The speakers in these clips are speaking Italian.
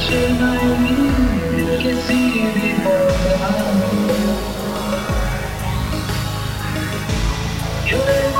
scena lì che si riporta. Io devo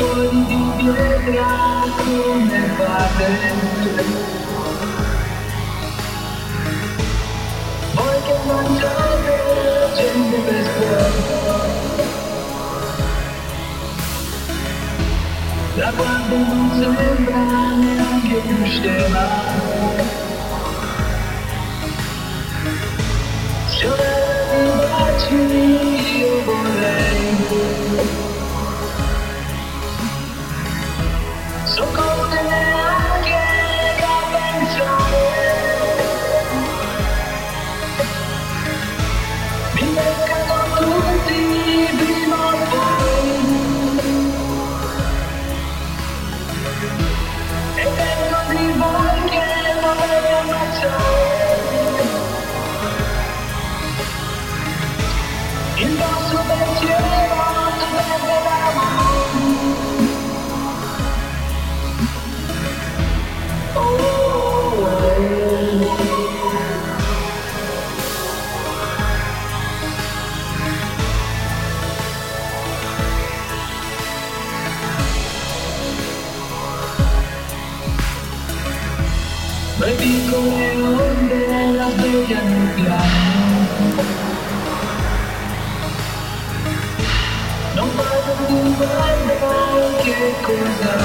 senza di pietra come fate Voi che mangiate gente per scuola La guardia non sembra neanche più scema. Mi baci io vorrei Bye. Baby, kau yang dalam bayangkan Nampak tumbuhan dalam kekuatan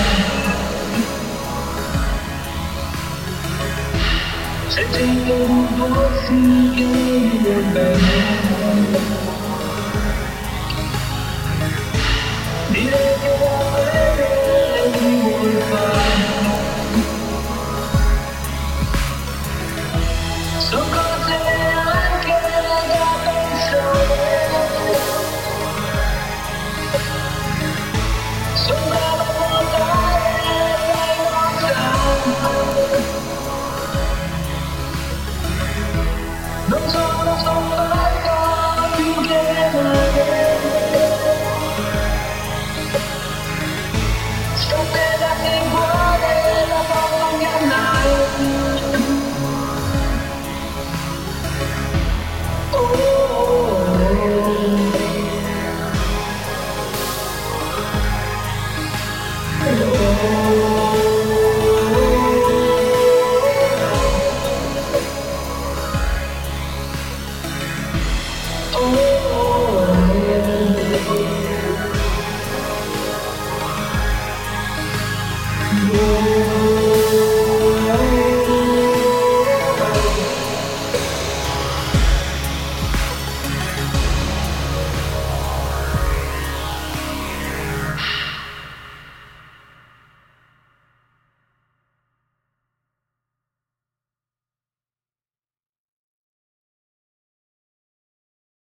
Sejauh emosi yang berbeda Dia tidak ada yang diulpa